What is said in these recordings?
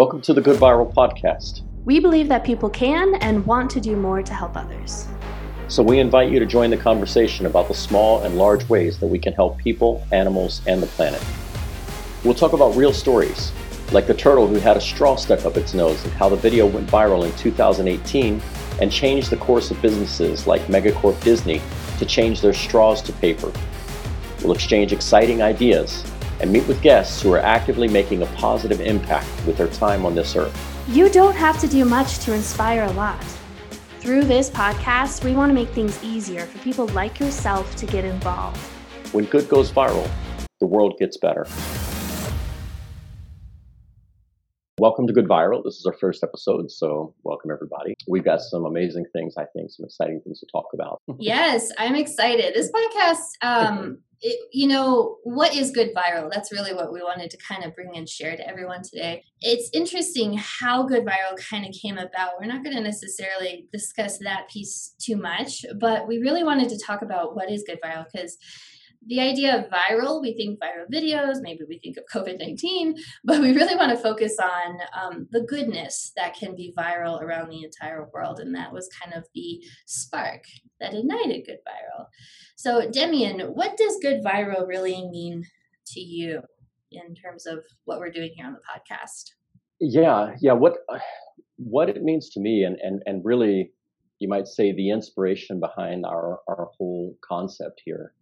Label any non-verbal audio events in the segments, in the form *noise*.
Welcome to the Good Viral Podcast. We believe that people can and want to do more to help others. So we invite you to join the conversation about the small and large ways that we can help people, animals, and the planet. We'll talk about real stories, like the turtle who had a straw stuck up its nose and how the video went viral in 2018 and changed the course of businesses like Megacorp Disney to change their straws to paper. We'll exchange exciting ideas and meet with guests who are actively making a positive impact with their time on this earth. You don't have to do much to inspire a lot. Through this podcast, we want to make things easier for people like yourself to get involved. When good goes viral, the world gets better. Welcome to Good Viral. This is our first episode, so welcome everybody. We've got some amazing things, I think, some exciting things to talk about. *laughs* yes, I'm excited. This podcast, um, it, you know, what is Good Viral? That's really what we wanted to kind of bring and share to everyone today. It's interesting how Good Viral kind of came about. We're not going to necessarily discuss that piece too much, but we really wanted to talk about what is Good Viral because the idea of viral, we think viral videos, maybe we think of COVID 19, *laughs* but we really want to focus on um, the goodness that can be viral around the entire world. And that was kind of the spark that ignited Good Viral. So, Demian, what does Good Viral really mean to you in terms of what we're doing here on the podcast? Yeah, yeah. What what it means to me, and and and really, you might say the inspiration behind our our whole concept here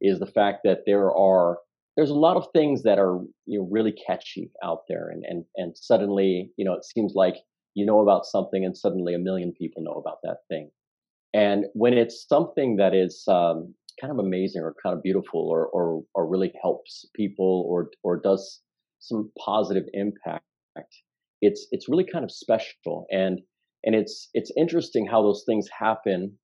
is the fact that there are there's a lot of things that are you know really catchy out there and and and suddenly you know it seems like you know about something and suddenly a million people know about that thing. And when it's something that is um, kind of amazing or kind of beautiful or, or or really helps people or or does some positive impact it's it's really kind of special. And and it's it's interesting how those things happen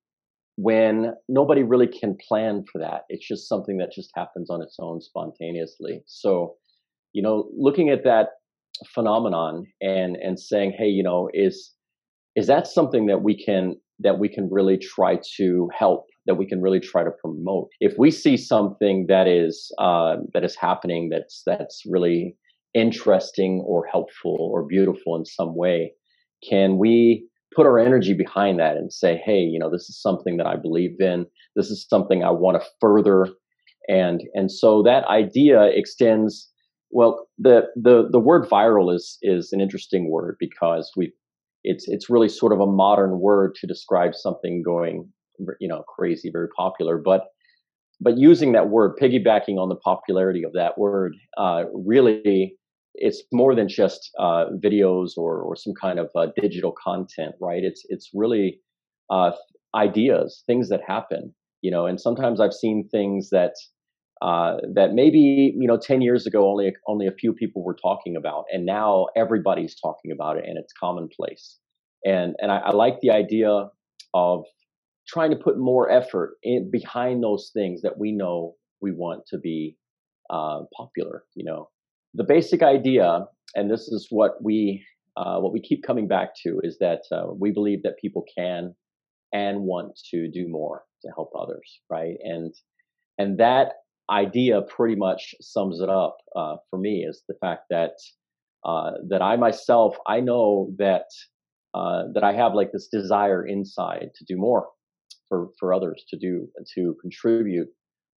when nobody really can plan for that. It's just something that just happens on its own spontaneously. So, you know, looking at that phenomenon and and saying, hey, you know, is is that something that we can that we can really try to help that we can really try to promote if we see something that is uh, that is happening that's that's really interesting or helpful or beautiful in some way can we put our energy behind that and say, hey, you know, this is something that I believe in. This is something I want to further. And and so that idea extends. Well, the the the word viral is is an interesting word because we it's it's really sort of a modern word to describe something going you know crazy, very popular, but but using that word, piggybacking on the popularity of that word, uh, really it's more than just uh, videos or, or some kind of uh, digital content, right? It's it's really uh, ideas, things that happen, you know. And sometimes I've seen things that uh, that maybe you know ten years ago only only a few people were talking about, and now everybody's talking about it, and it's commonplace. And and I, I like the idea of trying to put more effort in, behind those things that we know we want to be uh, popular, you know the basic idea, and this is what we uh, what we keep coming back to, is that uh, we believe that people can and want to do more to help others, right? And and that idea pretty much sums it up uh, for me is the fact that uh, that I myself I know that uh, that I have like this desire inside to do more for for others to do and to contribute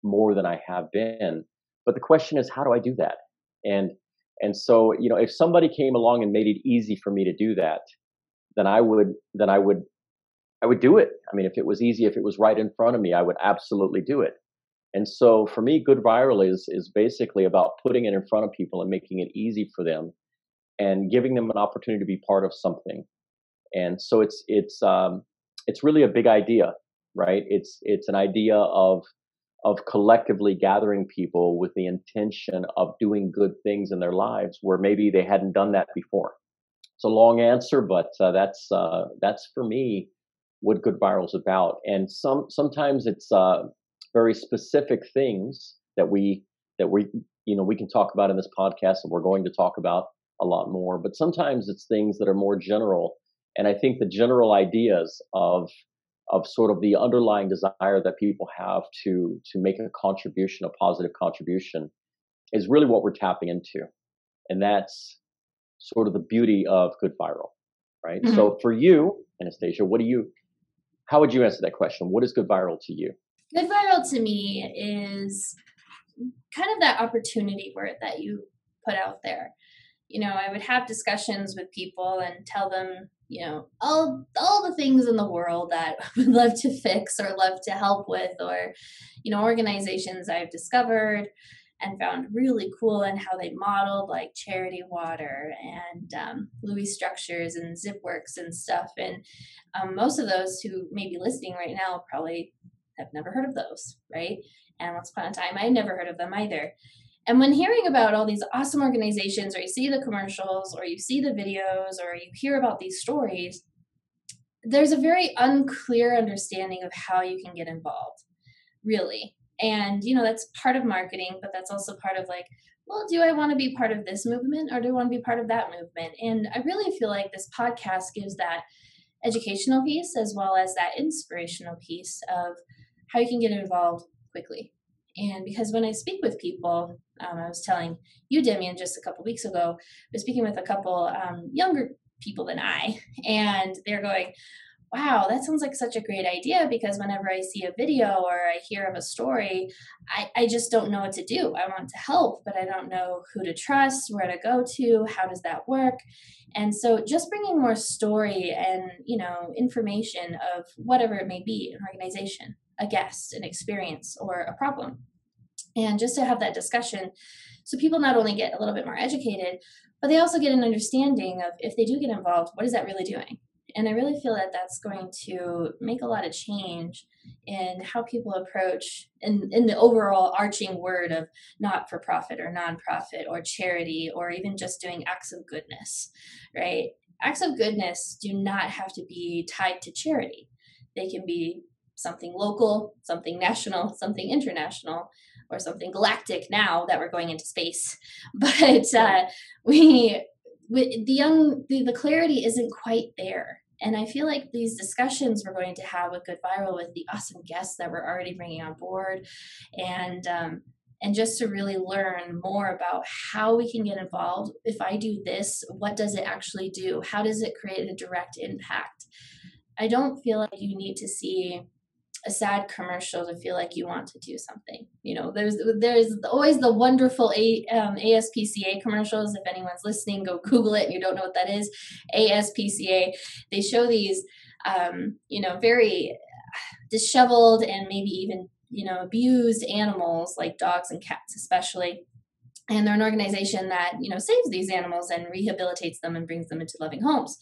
more than I have been. But the question is, how do I do that? And and so, you know, if somebody came along and made it easy for me to do that, then I would then I would I would do it. I mean, if it was easy, if it was right in front of me, I would absolutely do it. And so for me, good viral is is basically about putting it in front of people and making it easy for them and giving them an opportunity to be part of something. And so it's it's um, it's really a big idea, right? It's it's an idea of of collectively gathering people with the intention of doing good things in their lives where maybe they hadn't done that before. It's a long answer, but uh, that's uh, that's for me what Good Viral is about. And some sometimes it's uh, very specific things that we that we you know we can talk about in this podcast, and we're going to talk about a lot more. But sometimes it's things that are more general. And I think the general ideas of of sort of the underlying desire that people have to to make a contribution, a positive contribution, is really what we're tapping into, and that's sort of the beauty of good viral, right? Mhm. So for you, Anastasia, what do you? How would you answer that question? What is good viral to you? Good viral to me is kind of that opportunity word that you put out there. You know, I would have discussions with people and tell them, you know, all all the things in the world that I *laughs* would love to fix or love to help with, or you know, organizations I've discovered and found really cool and how they modeled like Charity Water and um, Louis Structures and ZipWorks and stuff. And um, most of those who may be listening right now probably have never heard of those, right? And once upon a time, I never heard of them either. And when hearing about all these awesome organizations, or you see the commercials, or you see the videos, or you hear about these stories, there's a very unclear understanding of how you can get involved, really. And, you know, that's part of marketing, but that's also part of like, well, do I want to be part of this movement or do I want to be part of that movement? And I really feel like this podcast gives that educational piece as well as that inspirational piece of how you can get involved quickly. And because when I speak with people, um, I was telling you, Demian, just a couple weeks ago, I was speaking with a couple um, younger people than I, *laughs* and they're going, wow, that sounds like such a great idea because whenever I see a video or I hear of a story, I, I just don't know what to do. I want to help, but I don't know who to trust, where to go to, how does that work? And so just bringing more story and, you know, information of whatever it may be, an organization, a guest, an experience, or a problem. And just to have that discussion so people not only get a little bit more educated, but they also get an understanding of if they do get involved, what is that really doing? And I really feel that that's going to make a lot of change in how people approach in, in the overall arching word of not for profit or nonprofit or charity or even just doing acts of goodness, right? Acts of goodness do not have to be tied to charity. They can be something local, something national, something international, or something galactic now that we're going into space. *laughs* But uh, we, we, the young, the, the clarity isn't quite there. And I feel like these discussions we're going to have with Good Viral with the awesome guests that we're already bringing on board, and um, and just to really learn more about how we can get involved. If I do this, what does it actually do? How does it create a direct impact? I don't feel like you need to see a sad commercial to feel like you want to do something. You know, there's there's always the wonderful a, um, ASPCA commercials. If anyone's listening, go Google it. You don't know what that is, ASPCA. They show these, um, you know, very disheveled and maybe even you know abused animals like dogs and cats, especially. And they're an organization that you know saves these animals and rehabilitates them and brings them into loving homes.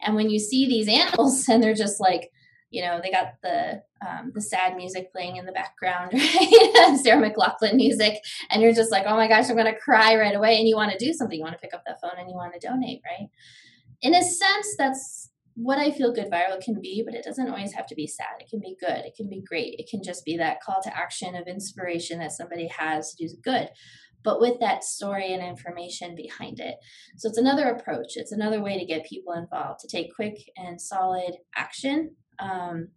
And when you see these *laughs* animals and they're just like you know, they got the um, the sad music playing in the background, *laughs* right? *laughs* Sarah McLachlan music, and you're just like, oh my gosh, I'm gonna cry right away. And you want to do something, you want to pick up that phone and you want to donate, right? In a sense, that's what I feel good viral can be, but it doesn't always have to be sad. It can be good. It can be great. It can just be that call to action of inspiration that somebody has to do good but with that story and information behind it. So it's another approach. It's another way to get people involved to take quick and solid action um,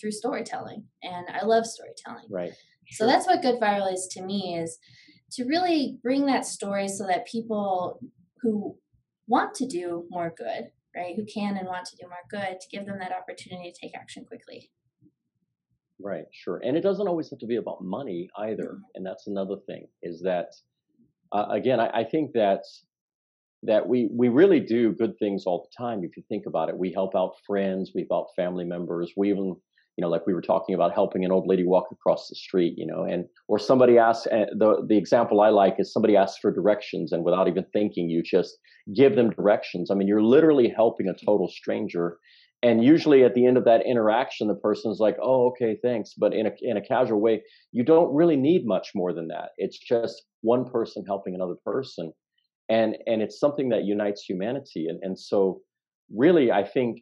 through storytelling. And I love storytelling. Right. So that's what good viral is to me is to really bring that story so that people who want to do more good, right, who can and want to do more good, to give them that opportunity to take action quickly. Right, sure. And it doesn't always have to be about money either. Mm-hmm. And that's another thing is that, uh, again, I, I think that that we we really do good things all the time if you think about it. We help out friends we help out family members we even you know like we were talking about helping an old lady walk across the street you know and or somebody asks uh, the the example i like is somebody asks for directions and without even thinking you just give them directions. I mean you're literally helping a total stranger and usually at the end of that interaction the person's like oh okay thanks but in a in a casual way you don't really need much more than that. It's just one person helping another person and and it's something that unites humanity and and so really i think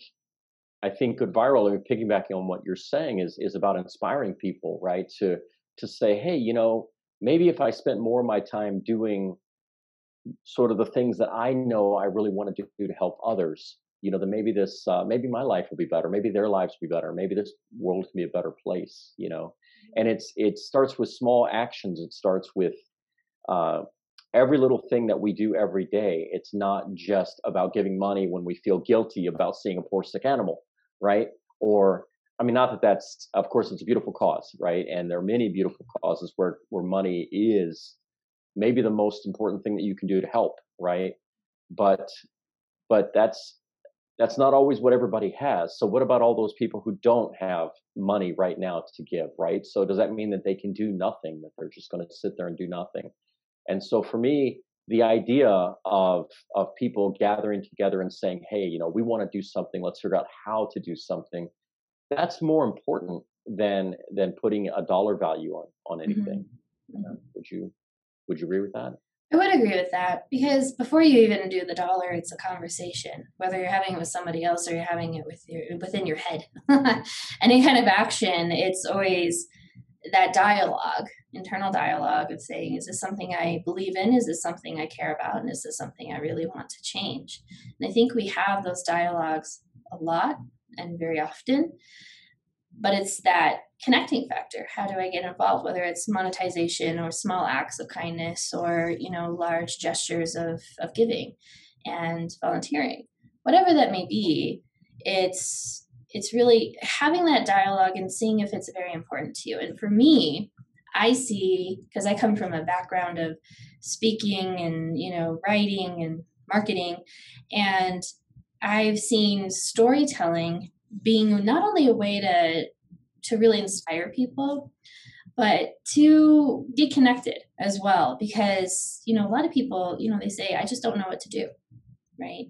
i think good viral and piggybacking on what you're saying is is about inspiring people right to to say hey you know maybe if i spent more of my time doing sort of the things that i know i really want to do to help others you know then maybe this uh, maybe my life will be better maybe their lives will be better maybe this world can be a better place you know? And it's it starts with small actions it starts with uh, every little thing that we do every day, it's not just about giving money when we feel guilty about seeing a poor sick animal, right? Or I mean, not that that's, of course, it's a beautiful cause, right? And there are many beautiful causes where where money is maybe the most important thing that you can do to help, right? But but that's that's not always what everybody has. So what about all those people who don't have money right now to give, right? So does that mean that they can do nothing, that they're just going to sit there and do nothing? And so for me, the idea of of people gathering together and saying, "Hey, you know, we want to do something. Let's figure out how to do something." That's more important than than putting a dollar value on on mm-hmm. anything. Mm-hmm. Uh, would you would you agree with that? I would agree with that because before you even do the dollar, it's a conversation. Whether you're having it with somebody else or you're having it with your within your head. *laughs* Any kind of action, it's always that dialogue, internal dialogue of saying, is this something I believe in? Is this something I care about? And is this something I really want to change? And I think we have those dialogues a lot and very often but it's that connecting factor how do i get involved whether it's monetization or small acts of kindness or you know large gestures of, of giving and volunteering whatever that may be it's it's really having that dialogue and seeing if it's very important to you. And for me i see because i come from a background of speaking and you know writing and marketing and i've seen storytelling being not only a way to to really inspire people but to get connected as well because you know a lot of people you know they say i just don't know what to do right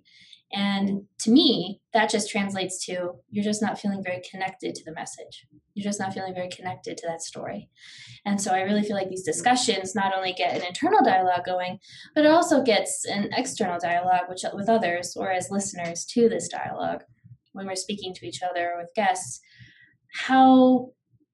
and to me that just translates to you're just not feeling very connected to the message. You're just not feeling very connected to that story. And so i really feel like these discussions not only get an internal dialogue going but it also gets an external dialogue which with others or as listeners to this dialogue when we're speaking to each other or with guests, how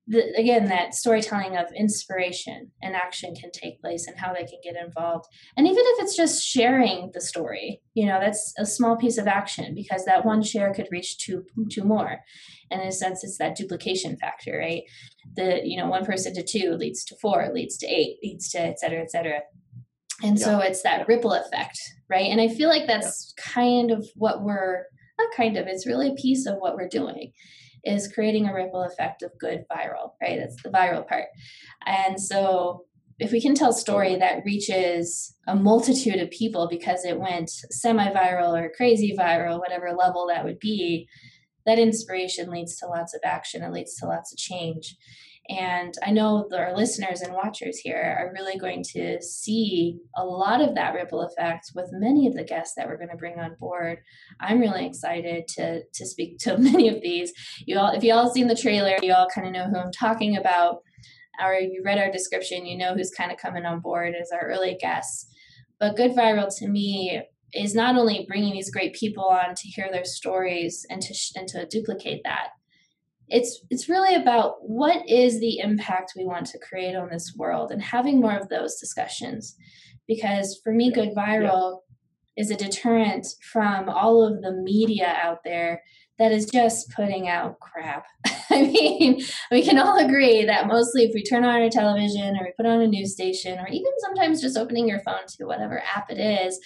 the, again that storytelling of inspiration and action can take place and how they can get involved. And even if it's just sharing the story you know that's a small piece of action because that one share could reach two two more. And in a sense it's that duplication factor right? The you know one person to two leads to four leads to eight leads to et cetera et cetera. And yeah. so it's that ripple effect right? And i feel like that's yeah. kind of what we're not kind of, it's really a piece of what we're doing is creating a ripple effect of good viral, right? That's the viral part. And so if we can tell a story that reaches a multitude of people because it went semi-viral or crazy viral, whatever level that would be, that inspiration leads to lots of action. It leads to lots of change. And I know our listeners and watchers here are really going to see a lot of that ripple effect with many of the guests that we're going to bring on board. I'm really excited to to speak to *laughs* many of these. You all, if you all seen the trailer, you all kind of know who I'm talking about, or you read our description, you know who's kind of coming on board as our early guests. But Good Viral to me is not only bringing these great people on to hear their stories and to and to duplicate that it's it's really about what is the impact we want to create on this world and having more of those discussions because for me good viral yeah. is a deterrent from all of the media out there that is just putting out crap. *laughs* I mean, we can all agree that mostly if we turn on our television or we put on a news station or even sometimes just opening your phone to whatever app it is,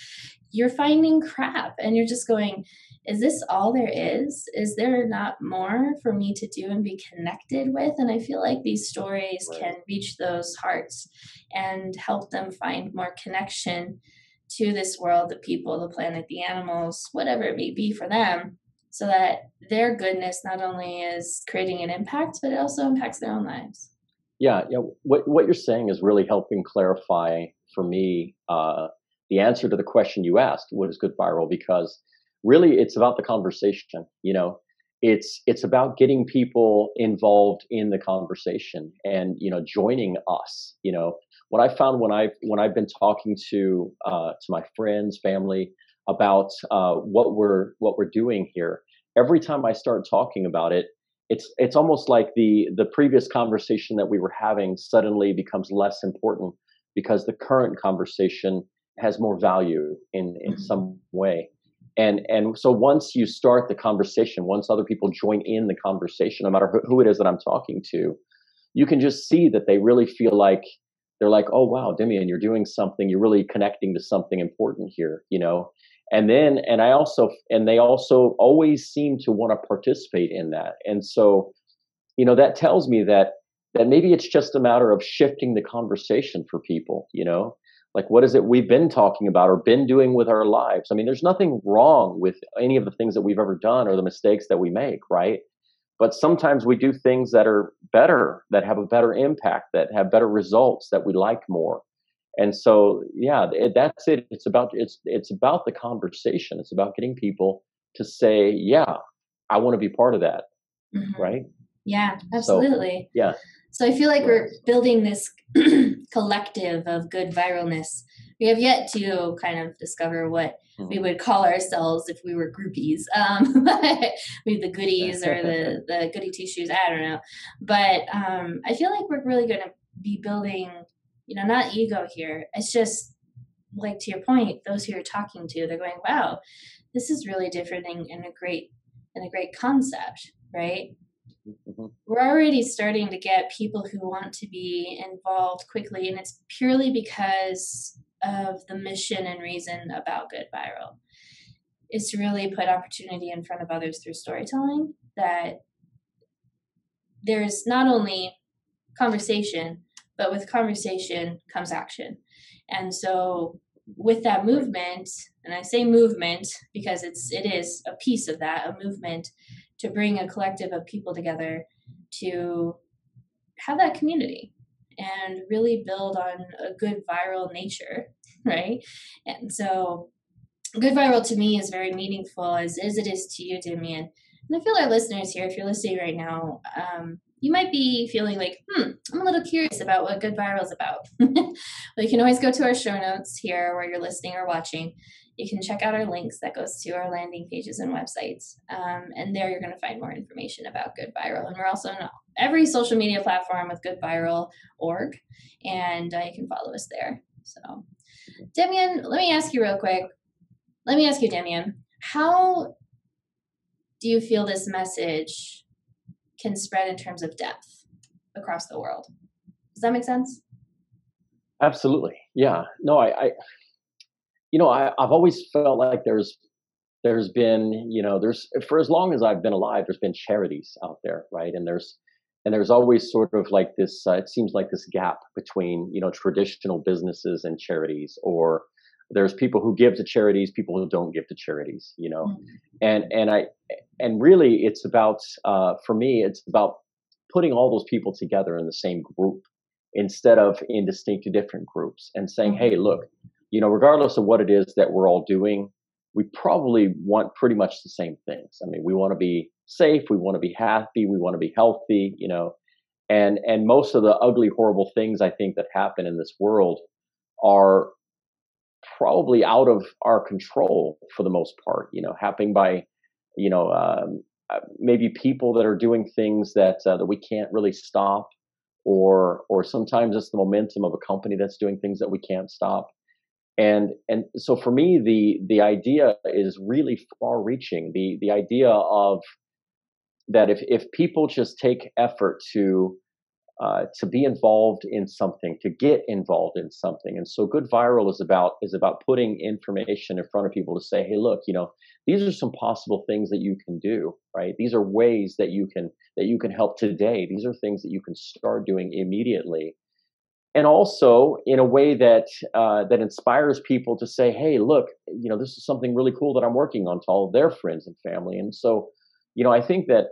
you're finding crap and you're just going, is this all there is? Is there not more for me to do and be connected with? And I feel like these stories right. can reach those hearts and help them find more connection to this world, the people, the planet, the animals, whatever it may be for them, so that their goodness not only is creating an impact, but it also impacts their own lives. Yeah, yeah. What what you're saying is really helping clarify for me uh, the answer to the question you asked: What is good viral? Because really it's about the conversation you know? It's it's about getting people involved in the conversation and you know joining us you know? What i found when i've when i've been talking to uh, to my friends family about uh, what we're what we're doing here every time i start talking about it it's it's almost like the the previous conversation that we were having suddenly becomes less important because the current conversation has more value in in mm-hmm. some way and and so once you start the conversation once other people join in the conversation no matter who, it is that i'm talking to you can just see that they really feel like they're like, oh wow, Demian, you're doing something. You're really connecting to something important here, you know. And then, and I also, and they also always seem to want to participate in that. And so, you know, that tells me that that maybe it's just a matter of shifting the conversation for people. You know, like what is it we've been talking about or been doing with our lives? I mean, there's nothing wrong with any of the things that we've ever done or the mistakes that we make, right? but sometimes we do things that are better that have a better impact that have better results that we like more and so yeah it, that's it it's about it's it's about the conversation it's about getting people to say yeah i want to be part of that mm-hmm. right yeah absolutely so, yeah so i feel like we're building this *clears throat* collective of good viralness we have yet to kind of discover what mm-hmm. we would call ourselves if we were groupies. Um, *laughs* maybe the goodies or the, *laughs* the goody two shoes. I don't know. But um, I feel like we're really going to be building, you know, not ego here. It's just like to your point, those who you're talking to, they're going, wow, this is really different and, and a great and a great concept, right? Mm-hmm. We're already starting to get people who want to be involved quickly, and it's purely because of the mission and reason about Good Viral is to really put opportunity in front of others through storytelling that there's not only conversation, but with conversation comes action. And so with that movement, and I say movement because it's it is a piece of that, a movement to bring a collective of people together to have that community and really build on a good viral nature, *laughs* right? And so, good viral to me is very meaningful as, as it is to you, Demian. And I feel our listeners here, if you're listening right now, um, you might be feeling like, hmm, I'm a little curious about what Good Viral is about. *laughs* well, you can always go to our show notes here where you're listening or watching. You can check out our links that goes to our landing pages and websites. Um, and there you're going to find more information about Good Viral. And we're also on every social media platform with Good Viral org, and uh, you can follow us there. So, Demian, let me ask you real quick. Let me ask you, Demian, how do you feel this message can spread in terms of depth across the world. Does that make sense? Absolutely. Yeah. No, I, I you know, I, I've always felt like there's there's been, you know, there's for as long as I've been alive, there's been charities out there, right? And there's and there's always sort of like this. Uh, it seems like this gap between you know traditional businesses and charities, or there's people who give to charities, people who don't give to charities, you know, mm-hmm. and and I and really it's about uh, for me it's about putting all those people together in the same group instead of in distinct different groups and saying, mm-hmm. hey, look, you know, regardless of what it is that we're all doing, we probably want pretty much the same things. I mean, we want to be safe, we want to be happy, we want to be healthy, you know, and and most of the ugly, horrible things I think that happen in this world are probably out of our control for the most part. You know, happening by, you know, um, uh, maybe people that are doing things that uh, that we can't really stop, or or sometimes it's the momentum of a company that's doing things that we can't stop. And and so for me, the the idea is really far-reaching. The the idea of that if if people just take effort to uh, to be involved in something, to get involved in something. And so good viral is about is about putting information in front of people to say, hey, look, you know, these are some possible things that you can do, right? These are ways that you can that you can help today. These are things that you can start doing immediately. And also in a way that uh, that inspires people to say, "Hey, look, you know, this is something really cool that I'm working on to all of their friends and family." And so, you know, I think that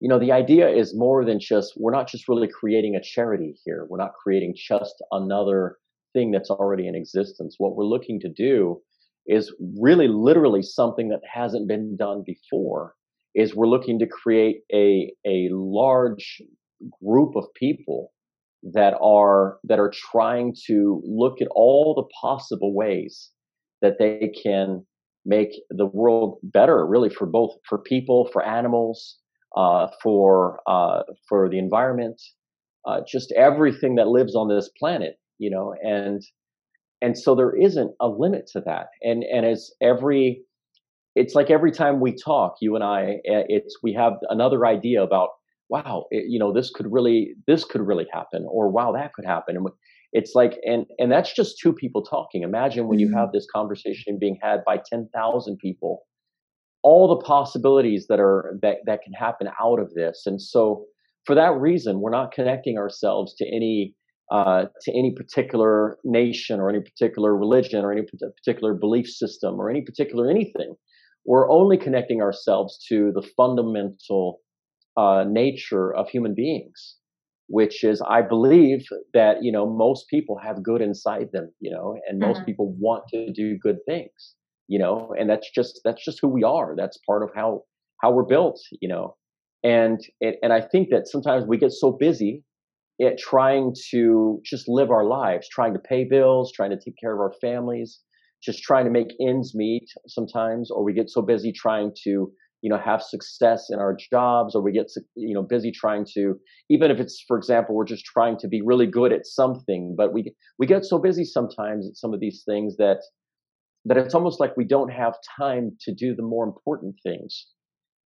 you know the idea is more than just we're not just really creating a charity here we're not creating just another thing that's already in existence what we're looking to do is really literally something that hasn't been done before is we're looking to create a a large group of people that are that are trying to look at all the possible ways that they can make the world better really for both for people for animals uh, for uh, for the environment, uh, just everything that lives on this planet, you know, and and so there isn't a limit to that. And and as every, it's like every time we talk, you and I, eh, it's we have another idea about wow, it, you know, this could really this could really happen, or wow, that could happen, and it's like and and that's just two people talking. Imagine when mm-hmm. you have this conversation being had by 10,000 people all the possibilities that are that that can happen out of this. And so for that reason we're not connecting ourselves to any uh, to any particular nation or any particular religion or any particular belief system or any particular anything. We're only connecting ourselves to the fundamental uh, nature of human beings which is I believe that you know most people have good inside them, you know, and most mm-hmm. people want to do good things, you know, and that's just that's just who we are. That's part of how how we're built, you know, and and, and I think that sometimes we get so busy at trying to just live our lives, trying to pay bills, trying to take care of our families, just trying to make ends meet sometimes, or we get so busy trying to you know have success in our jobs or we get you know busy trying to even if it's for example we're just trying to be really good at something but we we get so busy sometimes at some of these things that that it's almost like we don't have time to do the more important things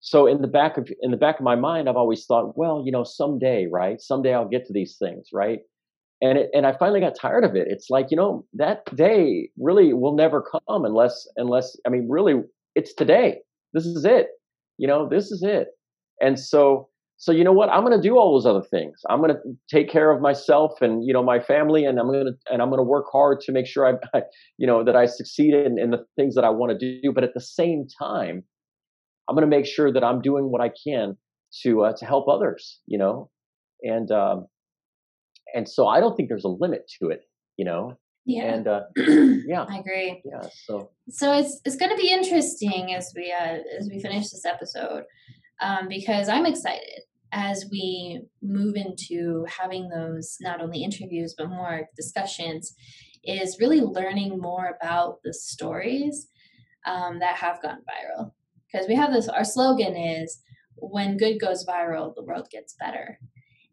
so in the back of in the back of my mind i've always thought well you know someday right someday i'll get to these things right and it, and I finally got tired of it. It's like you know that day really will never come unless unless I mean really it's today. This is it you know, this is it. And so, so you know what? I'm going to do all those other things. I'm going to take care of myself and you know my family, and I'm going to and I'm going to work hard to make sure I, *laughs* you know, that I succeed in, in the things that I want to do. But at the same time, I'm going to make sure that I'm doing what I can to uh, to help others. You know, and um, and so I don't think there's a limit to it. You know, yeah. And uh, *clears throat* yeah, I agree. Yeah. So so it's it's going to be interesting as we uh, as we finish this episode um, because I'm excited as we move into having those not only interviews but more discussions is really learning more about the stories um, that have gone viral because we have this our slogan is when good goes viral the world gets better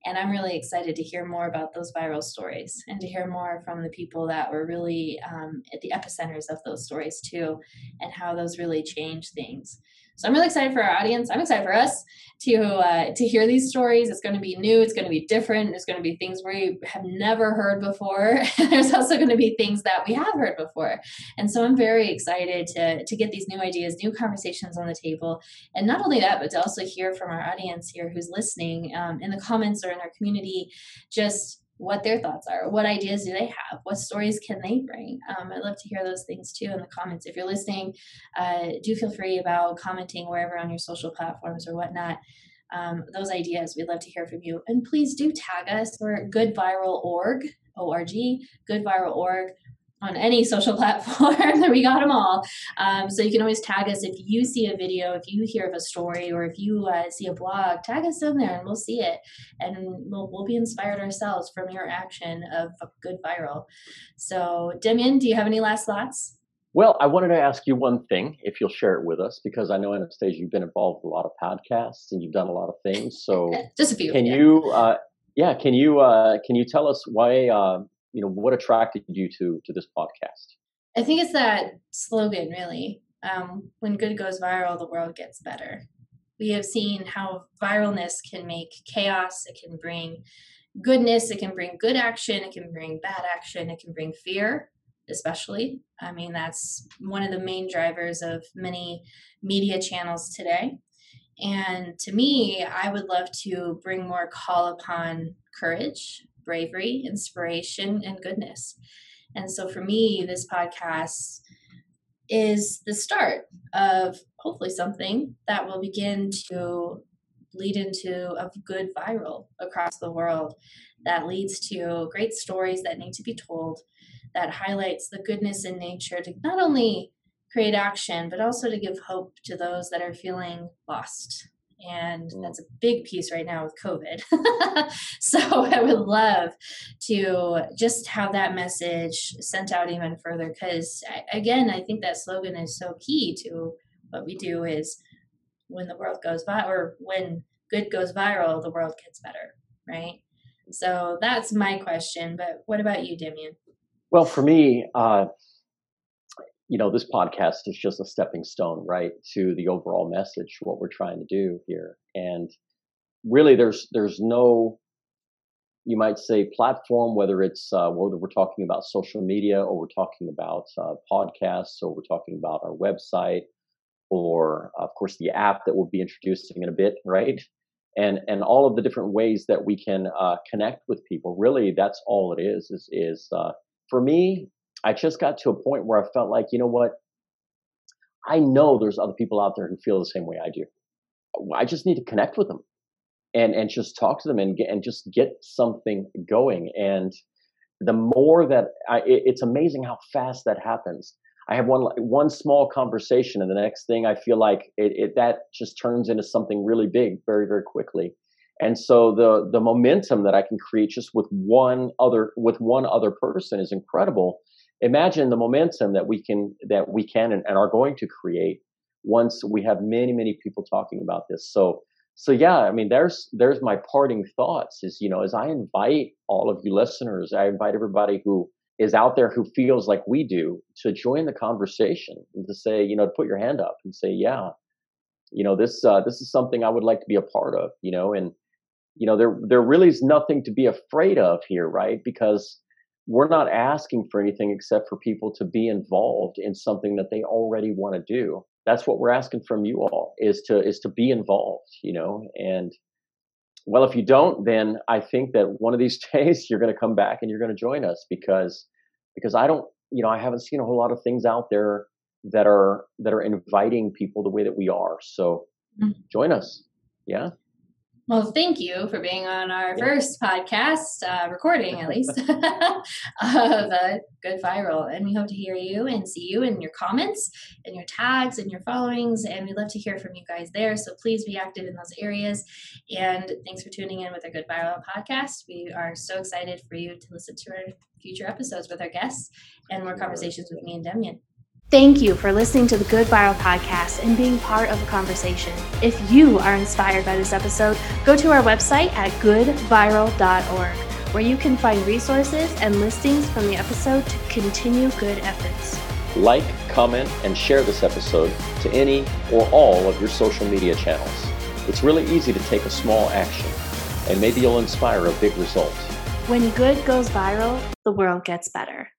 and I'm really excited to hear more about those viral stories and to hear more from the people that were really um, at the epicenters of those stories too, and how those really change things. So I'm really excited for our audience. I'm excited for us to uh, to hear these stories. It's going to be new. It's going to be different. There's going to be things we have never heard before. *laughs* There's also going to be things that we have heard before. And so I'm very excited to to get these new ideas, new conversations on the table, and not only that, but to also hear from our audience here who's listening um, in the comments or in our community, just what their thoughts are. What ideas do they have? What stories can they bring? Um, I'd love to hear those things too in the comments. If you're listening, uh, do feel free about commenting wherever on your social platforms or whatnot. Um, those ideas, we'd love to hear from you. And please do tag us. We're Good Viral Org, O-R-G, Good Viral Org on any social *laughs* platform. that we got them all. Um, so you can always tag us if you see a video, if you hear of a story, or if you uh, see a blog, tag us in there and we'll see it. And we'll, we'll be inspired ourselves from your action of good viral. So, Demian, do you have any last thoughts? Well, I wanted to ask you one thing, if you'll share it with us, because I know Anastasia, you've been involved with a lot of podcasts and you've done a lot of things. So, *laughs* just a few. Can yeah. you, uh, yeah, can you uh, can you tell us why uh, you know what attracted you to to this podcast? I think it's that slogan really. Um, when good goes viral the world gets better. We have seen how viralness can make chaos it can bring goodness it can bring good action it can bring bad action it can bring fear especially. I mean that's one of the main drivers of many media channels today. And to me i would love to bring more call upon courage bravery, inspiration, and goodness. And so for me, this podcast is the start of hopefully something that will begin to lead into a good viral across the world that leads to great stories that need to be told that highlights the goodness in nature to not only create action but also to give hope to those that are feeling lost and mm. that's a big piece right now with covid *laughs* so i would love to just have that message sent out even further because again i think that slogan is so key to what we do is when the world goes viral or when good goes viral the world gets better right so that's my question but what about you Demian? well for me uh, you know, this podcast is just a stepping stone, right, to the overall message, what we're trying to do here. And really, there's there's no you might say platform, whether it's uh, whether we're talking about social media or we're talking about uh, podcasts or we're talking about our website or of course the app that we'll be introducing in a bit, right? And and all of the different ways that we can uh, connect with people. Really, that's all it is. Is is uh, for me. I just got to a point where I felt like, you know what? I know there's other people out there who feel the same way I do. I just need to connect with them and and just talk to them and get and just get something going. And the more that I, it, it's amazing how fast that happens. I have one one small conversation, and the next thing I feel like it, it that just turns into something really big very very quickly. And so the the momentum that I can create just with one other with one other person is incredible. Imagine the momentum that we can that we can and, and are going to create once we have many many people talking about this. So so yeah, I mean, there's there's my parting thoughts. Is you know, as I invite all of you listeners, I invite everybody who is out there who feels like we do to join the conversation and to say, you know, to put your hand up and say, yeah, you know, this uh, this is something I would like to be a part of. You know, and you know, there there really is nothing to be afraid of here, right? Because we're not asking for anything except for people to be involved in something that they already want to do. That's what we're asking from you all is to is to be involved you know? And well if you don't then i think that one of these *laughs* days you're going to come back and you're going to join us because because i don't you know i haven't seen a whole lot of things out there that are that are inviting people the way that we are. So mm-hmm. join us. Yeah well, thank you for being on our first podcast, uh, recording at least, *laughs* of a Good Viral. And we hope to hear you and see you in your comments and your tags and your followings. And we'd love to hear from you guys there. So please be active in those areas. And thanks for tuning in with our Good Viral podcast. We are so excited for you to listen to our future episodes with our guests and more conversations with me and Demian. Thank you for listening to the Good Viral podcast and being part of the conversation. If you are inspired by this episode, go to our website at goodviral.org, where you can find resources and listings from the episode to continue good efforts. Like, comment, and share this episode to any or all of your social media channels. It's really easy to take a small action, and maybe you'll inspire a big result. When good goes viral, the world gets better.